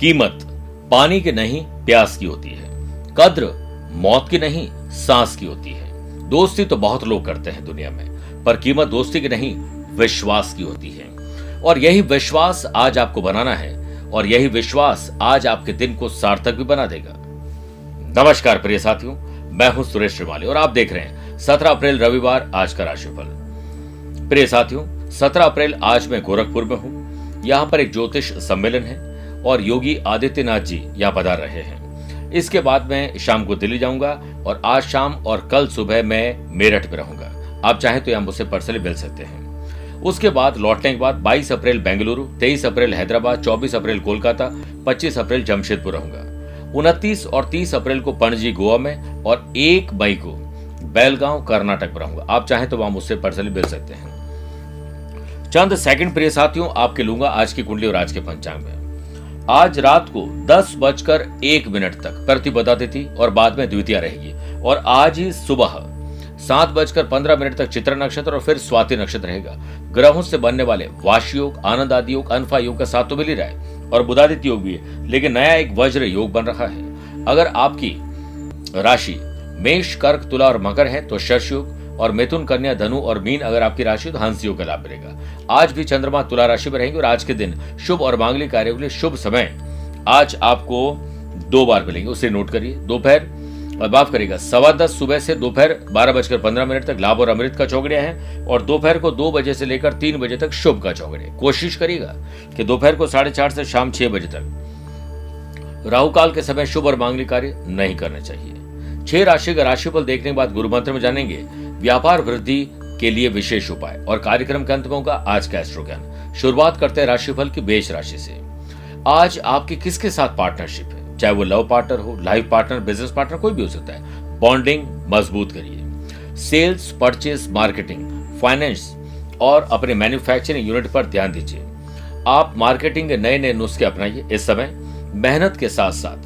कीमत पानी की नहीं, प्यास की होती है। कद्र मौत की नहीं, सांस की होती है। दोस्ती तो बहुत लोग करते हैं दुनिया में, पर कीमत दोस्ती की नहीं, विश्वास की होती है। और यही विश्वास आज आपको बनाना है, और यही विश्वास आज आपके दिन को सार्थक भी बना देगा। नमस्कार, प्रिय साथियों, मैं हूँ सुरेश श्रीवाली और आप देख रहे हैं 17 अप्रैल रविवार, आज का राशिफल। प्रिय साथियों 17 अप्रैल आज मैं गोरखपुर में हूँ। यहाँ पर एक ज्योतिष सम्मेलन है और योगी आदित्यनाथ जी यहाँ पधार रहे हैं। इसके बाद मैं शाम को दिल्ली जाऊँगा और आज शाम और कल सुबह मैं मेरठ में रहूँगा। आप चाहें तो यहाँ मुझसे पर्सनली मिल सकते हैं। उसके बाद लौटने के बाद 22 अप्रैल बेंगलुरु 23 अप्रैल हैदराबाद 24 अप्रैल कोलकाता 25 अप्रैल जमशेदपुर रहूँगा। उनतीस और 30 अप्रैल को पणजी गोवा में और एक मई को बेलगांव, कर्नाटक में रहूँगा। आप चाहें तो वहाँ मुझसे पर्सनली मिल सकते हैं। चंद सेकंड प्रिय साथियों, आपके लूँगा आज की कुंडली और आज के पंचांग में। आज रात को दस बजकर एक मिनट तक प्रतिपदा तिथि और बाद में द्वितीय रहेगी। और आज ही सुबह सात बजकर पंद्रह मिनट तक चित्र नक्षत्र और फिर स्वाति नक्षत्र रहेगा। ग्रहों से बनने वाले वाश योग, आनंद आदि योग, अनफा योग का साथ तो मिल ही रहा है और बुधादित्य योग भी है, लेकिन नया एक वज्र योग बन रहा है। अगर आपकी राशि मेष, कर्क, तुला और मकर है तो शश योग और मिथुन, कन्या, धनु और मीन अगर आपकी राशि तो हंस योग का लाभ मिलेगा। आज भी चंद्रमा तुला राशि में रहेंगे और आज के दिन शुभ और मांगलिक कार्यों के लिए शुभ समय आज आपको दो बार मिलेंगे। उसे नोट करिए। दोपहर, और माफ़ करेगा सवा दस सुबह से दोपहर बारह बजकर पंद्रह मिनट तक लाभ और अमृत का चौकड़िया है और दोपहर को दो बजे से लेकर तीन बजे तक शुभ का चौकड़िया कोशिश करिएगा कि दोपहर को साढ़े चार से शाम छह बजे तक राहु काल के समय शुभ और मांगलिक कार्य नहीं करने चाहिए। छह राशि का राशिफल देखने के बाद गुरु मंत्र में जानेंगे। व्यापार वृद्धि के लिए विशेष उपाय और कार्यक्रम के अंत में होगा आज का एस्ट्रो ज्ञान शुरुआत करते हैं राशिफल की बेच राशि से। आज आपकी किसके साथ पार्टनरशिप है? चाहे वो लव पार्टनर हो लाइफ पार्टनर बिज़नेस पार्टनर कोई भी हो सकता है। बॉन्डिंग मज़बूत करिए। सेल्स परचेज मार्केटिंग फाइनेंस और अपने मैन्युफैक्चरिंग यूनिट पर ध्यान दीजिए। आप मार्केटिंग के नए नए नुस्खे अपनाइए इस समय। मेहनत के साथ साथ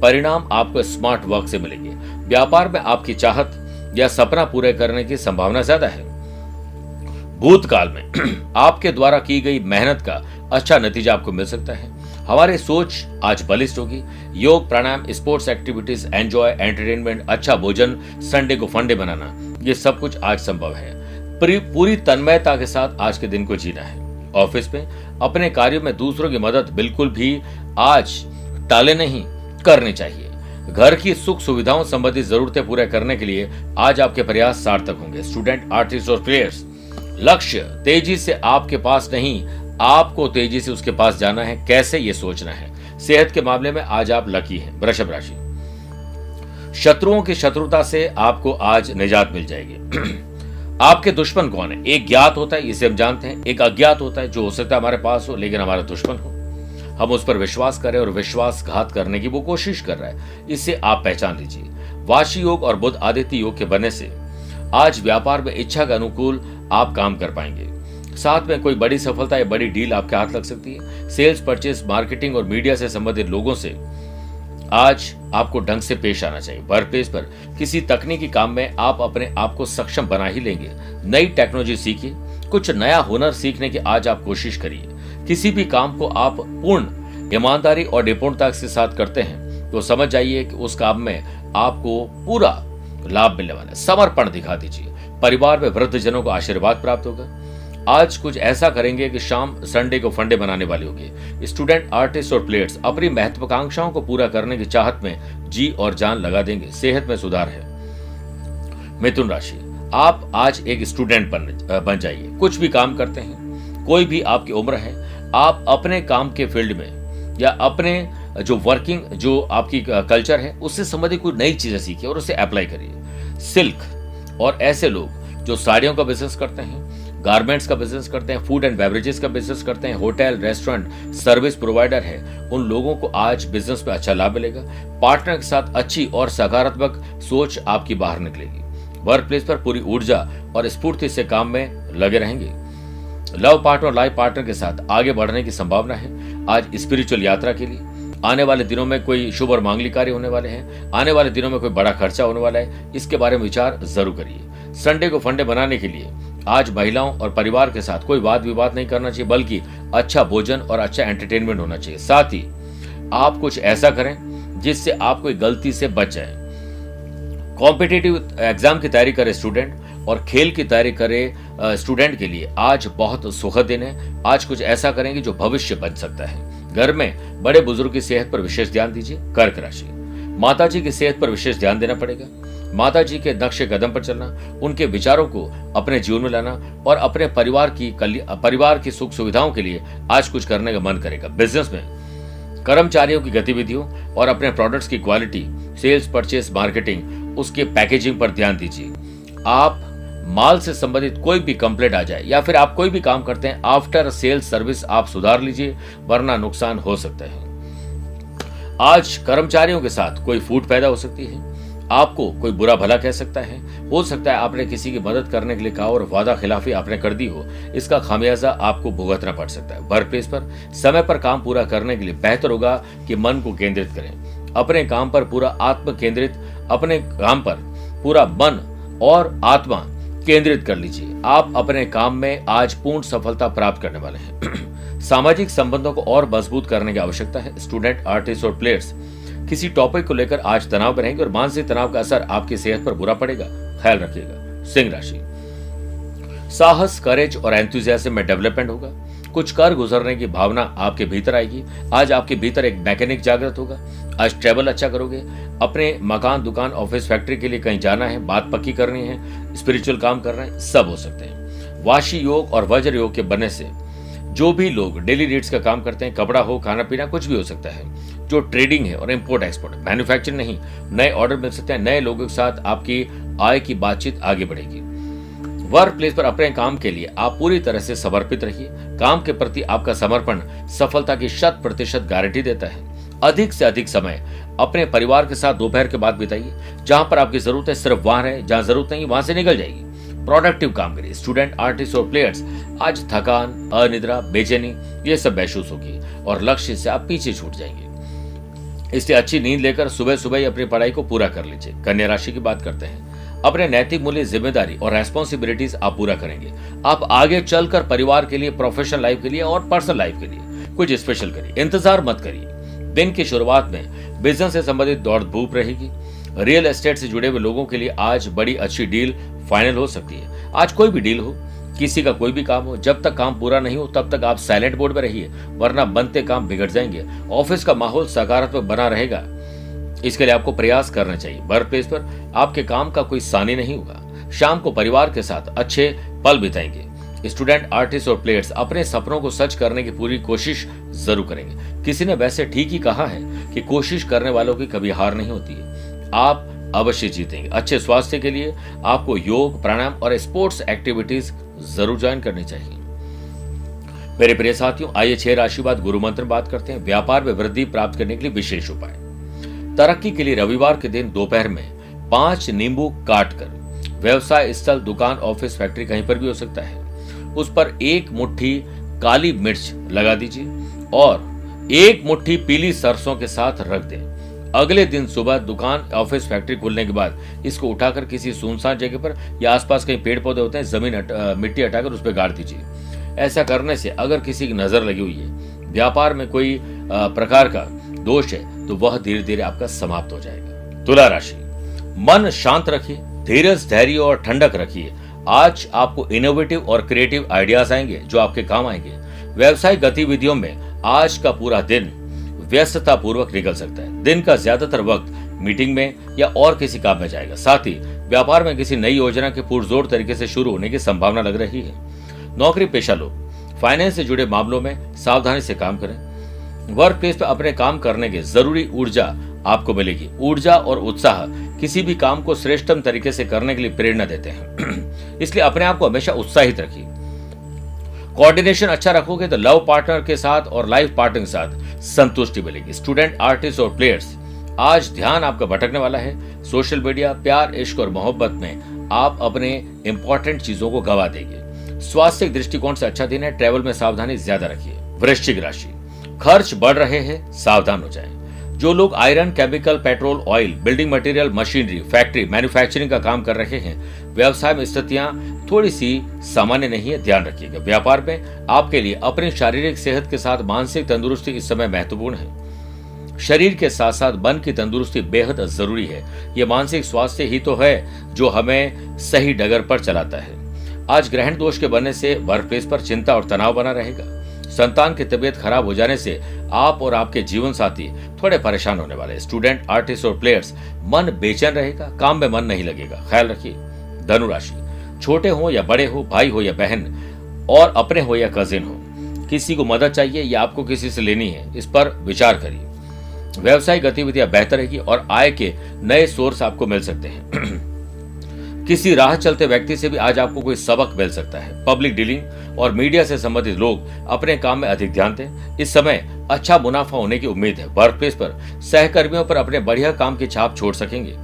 परिणाम आपको स्मार्ट वर्क से मिलेंगे। व्यापार में आपकी चाहत या सपना पूरे करने की संभावना ज़्यादा है। भूतकाल में आपके द्वारा की गई मेहनत का अच्छा नतीजा आपको मिल सकता है। हमारी सोच आज बलिष्ठ होगी। योग, प्राणायाम स्पोर्ट्स एक्टिविटीज़ एंजॉय एंटरटेनमेंट अच्छा भोजन संडे को फंडे बनाना, ये सब कुछ आज संभव है। पूरी तन्मयता के साथ आज के दिन को जीना है। ऑफ़िस में अपने कार्यों में दूसरों की मदद बिल्कुल भी आज टाले नहीं करनी चाहिए। घर की सुख सुविधाओं संबंधी जरूरतें पूरे करने के लिए आज आपके प्रयास सार्थक होंगे। स्टूडेंट आर्टिस्ट और प्लेयर्स लक्ष्य तेज़ी से आपके पास नहीं, आपको तेज़ी से उसके पास जाना है। कैसे ये सोचना है? सेहत के मामले में आज आप लकी हैं, वृषभ राशि। शत्रुओं की शत्रुता से आपको आज निजात मिल जाएगी। आपके दुश्मन कौन है? एक ज्ञात होता है, इसे हम जानते हैं। एक अज्ञात होता है, जो हो सकता है हमारे पास हो, लेकिन हमारा दुश्मन हो। हम उस पर विश्वास करें और विश्वासघात करने की वो कोशिश कर रहा है। इससे आप पहचान लीजिए। वाशी योग और बुद्ध आदित्य योग के बनने से आज व्यापार में इच्छा के अनुकूल आप काम कर पाएँगे। साथ में कोई बड़ी सफलता या बड़ी डील आपके हाथ लग सकती है। सेल्स परचेस, मार्केटिंग और मीडिया से संबंधित लोगों से आज आपको ढंग से पेश आना चाहिए। वर्क प्लेस पर किसी तकनीकी काम में आप अपने आप को सक्षम बना ही लेंगे। नई टेक्नोलॉजी सीखिए। कुछ नया हुनर सीखने की आज आप कोशिश करिए। किसी भी काम को आप पूर्ण, ईमानदारी और निपुणता के साथ करते हैं तो समझ जाइए कि उस काम में आपको पूरा लाभ मिलने वाला है। समर्पण दिखा दीजिए। परिवार में वृद्ध जनों को आशीर्वाद प्राप्त होगा। आज कुछ ऐसा करेंगे कि शाम संडे को फंडे बनाने वाले होंगे। स्टूडेंट, आर्टिस्ट और प्लेयर्स अपनी महत्वाकांक्षाओं को पूरा करने की चाहत में जी और जान लगा देंगे। सेहत में सुधार है। मिथुन राशि, आप आज एक स्टूडेंट बन बन जाइए। कुछ भी काम करते हैं, कोई भी आपकी उम्र है आप अपने काम के फ़ील्ड में या अपने जो वर्किंग जो आपकी कल्चर है, उससे संबंधित कोई नई चीज़ें सीखिए और उसे अप्लाई करिए। सिल्क और ऐसे लोग जो साड़ियों का बिज़नेस करते हैं गारमेंट्स का बिज़नेस करते हैं फ़ूड एंड बेवरेजेस का बिज़नेस करते हैं होटल रेस्टोरेंट सर्विस प्रोवाइडर है, उन लोगों को आज बिज़नेस में अच्छा लाभ मिलेगा। पार्टनर के साथ अच्छी और सकारात्मक सोच आपकी बाहर निकलेगी। वर्क प्लेस पर पूरी ऊर्जा और स्फूर्ति से काम में लगे रहेंगे। लव पार्टनर लाइफ पार्टनर के साथ आगे बढ़ने की संभावना है। आज स्पिरिचुअल यात्रा के लिए। आने वाले दिनों में कोई शुभ और मांगलिक कार्य होने वाले हैं। आने वाले दिनों में कोई बड़ा खर्चा होने वाला है। इसके बारे में विचार ज़रूर करिए। संडे को फंडे बनाने के लिए आज महिलाओं और परिवार के साथ कोई वाद विवाद नहीं करना चाहिए, बल्कि अच्छा भोजन और अच्छा एंटरटेनमेंट होना चाहिए। साथ ही आप कुछ ऐसा करें जिससे आप कोई गलती से बच जाए। कॉम्पिटेटिव एग्ज़ाम की तैयारी करे स्टूडेंट और खेल की तैयारी करे स्टूडेंट के लिए। आज बहुत सुखद दिन है। आज कुछ ऐसा करेंगे जो भविष्य बन सकता है। घर में बड़े बुज़ुर्ग की सेहत पर विशेष ध्यान दीजिए। कर्क राशि। माता जी की सेहत पर विशेष ध्यान देना पड़ेगा। माता जी के नक्शे कदम पर चलना, उनके विचारों को अपने जीवन में लाना और अपने परिवार की परिवार की सुख सुविधाओं के लिए आज कुछ करने का मन करेगा। बिज़नेस में कर्मचारियों की गतिविधियों और अपने प्रोडक्ट्स की क्वालिटी सेल्स परचेस मार्केटिंग उसके पैकेजिंग पर ध्यान दीजिए। आप माल से संबंधित कोई भी कंप्लेंट आ जाए, या फिर आप कोई भी काम करते हैं आफ्टर सेल्स सर्विस आप सुधार लीजिए, वरना नुकसान हो सकता है। आज कर्मचारियों के साथ कोई फूट पैदा हो सकती है। आपको कोई बुरा भला कह सकता है। हो सकता है आपने किसी की मदद करने के लिए कहा और वादा खिलाफी आपने कर दी हो। इसका खामियाजा आपको भुगतना पड़ सकता है। वर्क प्लेस पर समय पर काम पूरा करने के लिए बेहतर होगा कि मन को केंद्रित करें। अपने काम पर पूरा आत्म केंद्रित, अपने काम पर पूरा मन और आत्मा केंद्रित कर लीजिए। आप अपने काम में आज पूर्ण सफलता प्राप्त करने वाले हैं। सामाजिक संबंधों को और मज़बूत करने की आवश्यकता है। स्टूडेंट आर्टिस्ट और प्लेयर्स किसी टॉपिक को लेकर आज तनाव में रहेंगे और मानसिक तनाव का असर आपकी सेहत पर बुरा पड़ेगा। ख्याल रखिएगा। सिंह राशि। साहस करेज और एंथुजियाज्म में डेवलपमेंट होगा। कुछ कर गुजरने की भावना आपके भीतर आएगी। आज आपके भीतर एक मैकेनिक जागृत होगा। आज ट्रेवल अच्छा करोगे। अपने मकान, दुकान ऑफ़िस फैक्ट्री के लिए कहीं जाना है, बात पक्की करनी है स्पिरिचुअल काम कर रहे हैं, सब हो सकते हैं। वाशी योग और वज्र योग के बनने से जो भी लोग डेली नीड्स का काम करते हैं, कपड़ा हो खाना पीना कुछ भी हो सकता है। जो ट्रेडिंग है और इम्पोर्ट एक्सपोर्ट मैन्युफैक्चरिंग नहीं, नए ऑर्डर मिल सकते हैं, नए लोगों के साथ आपकी आय की बातचीत आगे बढ़ेगी। वर्क प्लेस पर अपने काम के लिए आप पूरी तरह से समर्पित रहिए। काम के प्रति आपका समर्पण सफलता की शत प्रतिशत गारंटी देता है। अधिक से अधिक समय अपने परिवार के साथ दोपहर के बाद बिताइए। जहाँ पर आपकी ज़रूरत है सिर्फ़ वहाँ है जहाँ ज़रूरत नहीं, वहाँ से निकल जाएगी प्रोडक्टिव काम करिए स्टूडेंट आर्टिस्ट और प्लेयर्स आज थकान, अनिद्रा, बेचैनी, ये सब महसूस होगी और लक्ष्य से आप पीछे छूट जाएँगे। इसलिए अच्छी नींद लेकर सुबह सुबह ही अपनी पढ़ाई को पूरा कर लीजिए। कन्या राशि की बात करते हैं। अपने नैतिक मूल्य, ज़िम्मेदारी और रेस्पॉन्सिबिलिटीज आप पूरा करेंगे। आप आगे चलकर परिवार के लिए प्रोफेशनल लाइफ के लिए और पर्सनल लाइफ के लिए कुछ स्पेशल करिए। इंतज़ार मत करिए। दिन की शुरुआत में बिज़नेस से संबंधित दौड़ धूप रहेगी। रियल एस्टेट से जुड़े हुए लोगों के लिए आज बड़ी अच्छी डील फाइनल हो सकती है। आज कोई भी डील हो, किसी का कोई भी काम हो, जब तक काम पूरा नहीं हो, तब तक आप साइलेंट बोर्ड में रहिए, वरना बनते काम बिगड़ जाएँगे। ऑफ़िस का माहौल सकारात्मक बना रहेगा। इसके लिए आपको प्रयास करना चाहिए। वर्क प्लेस पर आपके काम का कोई सानी नहीं होगा। शाम को परिवार के साथ अच्छे पल बिताएँगे। स्टूडेंट आर्टिस्ट और प्लेयर्स अपने सपनों को सच करने की पूरी कोशिश ज़रूर करेंगे। किसी ने वैसे ठीक ही कहा है कि कोशिश करने वालों की कभी हार नहीं होती है। आप अवश्य जीतेंगे। अच्छे स्वास्थ्य के लिए आपको योग, प्राणायाम और स्पोर्ट्स एक्टिविटीज़ ज़रूर ज्वाइन करनी चाहिए। मेरे प्रिय साथियों, आइए छह राशि बाद गुरु मंत्र बात करते हैं। व्यापार में वृद्धि प्राप्त करने के लिए विशेष उपाय। तरक्की के लिए रविवार के दिन दोपहर में पाँच नींबू काट कर व्यवसाय स्थल दुकान ऑफ़िस फैक्ट्री कहीं पर भी हो सकता है। उस पर एक मुट्ठी काली मिर्च लगा दीजिए और एक मुट्ठी पीली सरसों के साथ रख दें। अगले दिन सुबह दुकान ऑफ़िस फैक्ट्री खुलने के बाद इसको उठाकर किसी सुनसान जगह पर या आसपास कहीं पेड़ पौधे होते हैं ज़मीन हट, मिट्टी हटाकर उस पर गाड़ दीजिए। ऐसा करने से अगर किसी की नज़र लगी हुई है व्यापार में कोई प्रकार का दोष है तो वह धीरे धीरे आपका समाप्त हो जाएगा। तुला राशि, मन शांत रखिए, धीरज धैर्य और ठंडक रखिए। आज आपको इनोवेटिव और क्रिएटिव आइडियाज़ आएँगे, जो आपके काम आएँगे। व्यवसायिक गतिविधियों में आज का पूरा दिन व्यस्तता पूर्वक निकल सकता है। दिन का ज़्यादातर वक्त मीटिंग में या और किसी काम में जाएगा। साथ ही, व्यापार में किसी नई योजना के पुरजोर तरीके से शुरू होने की संभावना लग रही है। नौकरी पेशा लोग फाइनेंस से जुड़े मामलों में सावधानी से काम करें। वर्क प्लेस पर अपने काम करने की ज़रूरी ऊर्जा आपको मिलेगी। ऊर्जा और उत्साह किसी भी काम को श्रेष्ठतम तरीके से करने के लिए प्रेरणा देते हैं। इसलिए अपने आप को हमेशा उत्साहित रखिए। कोऑर्डिनेशन अच्छा रखोगे तो लव पार्टनर के साथ और लाइफ पार्टनर के साथ संतुष्टि मिलेगी। स्टूडेंट आर्टिस्ट और प्लेयर्स आज ध्यान आपका भटकने वाला है। सोशल मीडिया प्यार, इश्क और मोहब्बत में आप अपने इंपॉर्टेंट चीज़ों को गवा देंगे। स्वास्थ्य दृष्टिकोण से अच्छा दिन है ट्रेवल में सावधानी ज़्यादा रखिए। वृश्चिक राशि खर्च बढ़ रहे हैं, सावधान हो जाएँ। जो लोग iron, chemical, petrol, oil, building material, machinery, factory, manufacturing का काम कर रहे हैं, व्यवसाय में स्थितियाँ थोड़ी सी सामान्य नहीं है, ध्यान रखिएगा। व्यापार में आपके लिए अपनी शारीरिक सेहत के साथ मानसिक तंदुरुस्ती इस समय महत्वपूर्ण है। शरीर के साथ साथ मन की तंदुरुस्ती बेहद ज़रूरी है। ये मानसिक स्वास्थ्य ही तो है जो हमें सही डगर पर चलाता है। आज ग्रहण दोष के बनने से वर्क प्लेस पर चिंता और तनाव बना रहेगा। संतान की तबीयत खराब हो जाने से आप और आपके जीवन साथी थोड़े परेशान होने वाले स्टूडेंट आर्टिस्ट और प्लेयर्स मन बेचैन रहेगा, काम में मन नहीं लगेगा। ख्याल रखिए धनुराशि छोटे हो या बड़े हो, भाई हो या बहन, और अपने हो या कजिन हो, किसी को मदद चाहिए या आपको किसी से लेनी है, इस पर विचार करिए। व्यवसायिक गतिविधियाँ बेहतर रहेगी और आय के नए सोर्स आपको मिल सकते हैं। किसी राह चलते व्यक्ति से भी आज आपको कोई सबक मिल सकता है। पब्लिक डीलिंग और मीडिया से संबंधित लोग अपने काम में अधिक ध्यान दें। इस समय अच्छा मुनाफा होने की उम्मीद है। वर्क प्लेस पर सहकर्मियों पर अपने बढ़िया काम की छाप छोड़ सकेंगे।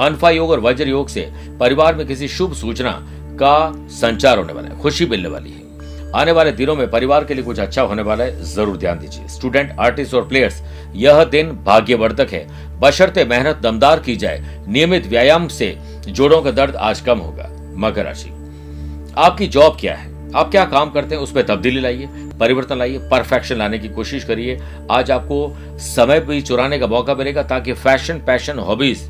अनफा योग और वज्र योग से परिवार में किसी शुभ सूचना का संचार होने वाला है। खुशी मिलने वाली है। आने वाले दिनों में परिवार के लिए कुछ अच्छा होने वाला है। ज़रूर ध्यान दीजिए। स्टूडेंट आर्टिस्ट और प्लेयर्स यह दिन भाग्यवर्धक है। बशर्ते मेहनत दमदार की जाए। नियमित व्यायाम से जोड़ों का दर्द आज कम होगा मकर राशि। आपकी जॉब क्या है? आप क्या काम करते हैं? उसमें तब्दीली लाइए परिवर्तन लाइए परफेक्शन लाने की कोशिश करिए। आज आपको समय भी चुराने का मौका मिलेगा ताकि फ़ैशन पैशन हॉबीज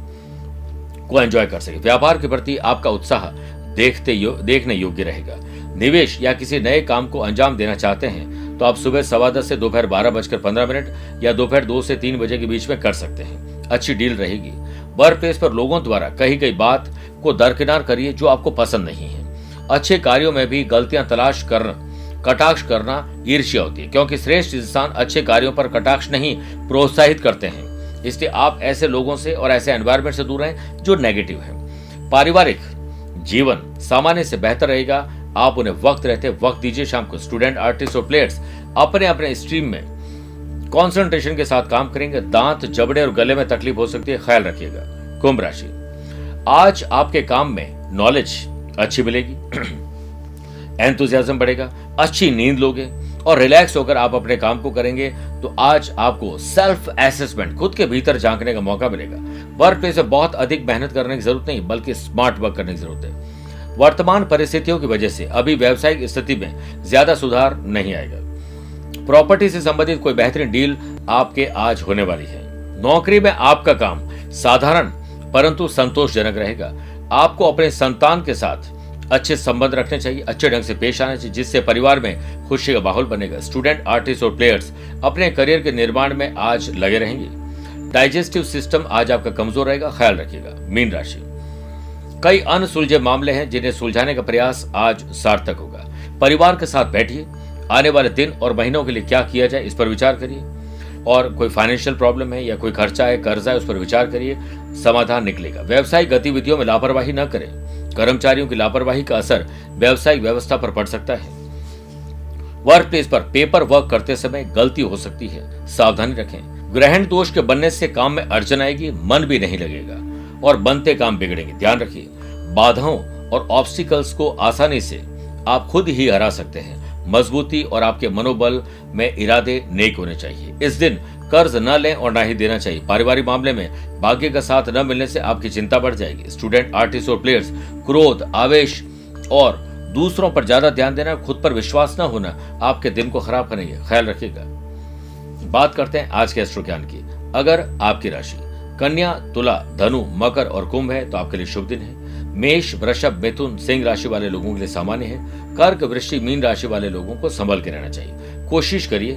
को एंजॉय कर सके। व्यापार के प्रति आपका उत्साह देखते यो, देखने योग्य रहेगा। निवेश या किसी नए काम को अंजाम देना चाहते हैं तो आप सुबह सवा दस से दोपहर बारह बजकर पंद्रह मिनट या दोपहर दो से तीन बजे के बीच में कर सकते हैं। अच्छी डील रहेगी। वर्क प्लेस पर लोगों द्वारा कही गई बात को दरकिनार करिए जो आपको पसंद नहीं है। अच्छे कार्यों में भी गलतियाँ तलाश कर, कटाक्ष करना ईर्ष्या होती है, क्योंकि श्रेष्ठ इंसान अच्छे कार्यों पर कटाक्ष नहीं, प्रोत्साहित करते हैं। इसलिए आप ऐसे लोगों से और ऐसे एनवायरमेंट से दूर रहें जो नेगेटिव है। पारिवारिक जीवन सामान्य से बेहतर रहेगा। आप उन्हें वक्त रहते, वक्त दीजिए शाम को। स्टूडेंट आर्टिस्ट और प्लेयर्स अपने अपने स्ट्रीम में कंसंट्रेशन के साथ काम करेंगे। दांत जबड़े और गले में तकलीफ़ हो सकती है, ख्याल रखिएगा। कुंभ राशि। आज आपके काम में नॉलेज अच्छी मिलेगी। एंथुजियाज्म बढ़ेगा, अच्छी नींद लोगे और रिलैक्स होकर आप अपने काम को करेंगे तो आज आपको सेल्फ एसेसमेंट खुद के भीतर झांकने का मौका मिलेगा। वर्क प्लेस में बहुत अधिक मेहनत करने की ज़रूरत नहीं, बल्कि स्मार्ट वर्क करने की ज़रूरत है। वर्तमान परिस्थितियों की वजह से अभी व्यावसायिक स्थिति में ज़्यादा सुधार नहीं आएगा। प्रॉपर्टी से संबंधित कोई बेहतरीन डील आपके आज होने वाली है। नौकरी में आपका काम साधारण, परंतु संतोषजनक रहेगा। आपको अपने संतान के साथ अच्छे संबंध रखने चाहिए, अच्छे ढंग से पेश आना चाहिए, जिससे परिवार में खुशी का माहौल बनेगा। स्टूडेंट आर्टिस्ट और प्लेयर्स अपने करियर के निर्माण में आज लगे रहेंगे। डाइजेस्टिव सिस्टम आज आपका कमज़ोर रहेगा, ख्याल रखिएगा। मीन राशि। कई अनसुलझे मामले हैं जिन्हें सुलझाने का प्रयास आज सार्थक होगा। परिवार के साथ बैठिए आने वाले दिन और महीनों के लिए क्या किया जाए, इस पर विचार करिए। और कोई फाइनेंशियल प्रॉब्लम है या कोई खर्चा है, कर्जा है, उस पर विचार करिए। समाधान निकलेगा। व्यवसायिक गतिविधियों में लापरवाही न करें। कर्मचारियों की लापरवाही का असर व्यवसायिक व्यवस्था पर पड़ सकता है। वर्क प्लेस पर पेपर वर्क करते समय गलती हो सकती है। सावधानी रखें। ग्रहण दोष के बनने से काम में अड़चन आएगी, मन भी नहीं लगेगा और बनते काम बिगड़ेंगे। ध्यान रखिए, बाधाओं और ऑब्स्टिकल्स को आसानी से आप खुद ही हरा सकते हैं। मजबूती और आपके मनोबल में इरादे नेक होने चाहिए। इस दिन कर्ज न लें और ना ही देना चाहिए। पारिवारिक मामले में भाग्य का साथ न मिलने से आपकी चिंता बढ़ जाएगी। स्टूडेंट, आर्टिस्ट और प्लेयर्स, क्रोध, आवेश और दूसरों पर ज़्यादा ध्यान देना, खुद पर विश्वास न होना आपके दिन को खराब करेंगे। ख्याल रखिएगा। बात करते हैं आज के एस्ट्रो ज्ञान की। अगर आपकी राशि कन्या, तुला, धनु, मकर और कुंभ है तो आपके लिए शुभ दिन है। मेष, वृषभ, मिथुन, सिंह राशि वाले लोगों के लिए सामान्य है। कर्क वृष्टि मीन राशि वाले लोगों को संभल के रहना चाहिए। कोशिश करिए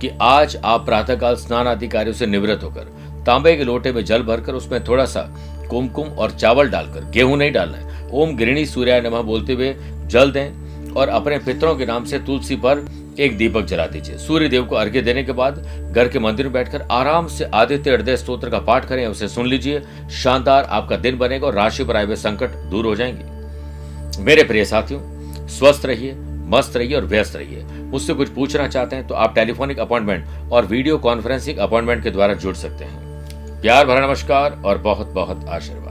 कि आज आप प्रातःकाल स्नान आदि कार्यों से निवृत्त होकर, तांबे के लोटे में जल भरकर, उसमें थोड़ा सा कुमकुम और चावल डालकर, गेहूँ नहीं डालना है। ओम गिरणी सूर्य नमः बोलते हुए जल दें और अपने पितरों के नाम से तुलसी पर एक दीपक जला दीजिए। सूर्य देव को अर्घ्य देने के बाद घर के मंदिर में बैठकर आराम से आदित्य हृदय स्त्रोत्र का पाठ करें, उसे सुन लीजिए। शानदार आपका दिन बनेगा और राशि पर आए हुए संकट दूर हो जाएँगे। मेरे प्रिय साथियों, स्वस्थ रहिए, मस्त रहिए और व्यस्त रहिए। मुझसे कुछ पूछना चाहते हैं तो आप टेलीफोनिक अपॉइंटमेंट और वीडियो कॉन्फ्रेंसिंग अपॉइंटमेंट के द्वारा जुड़ सकते हैं। प्यार भरा नमस्कार और बहुत बहुत आशीर्वाद।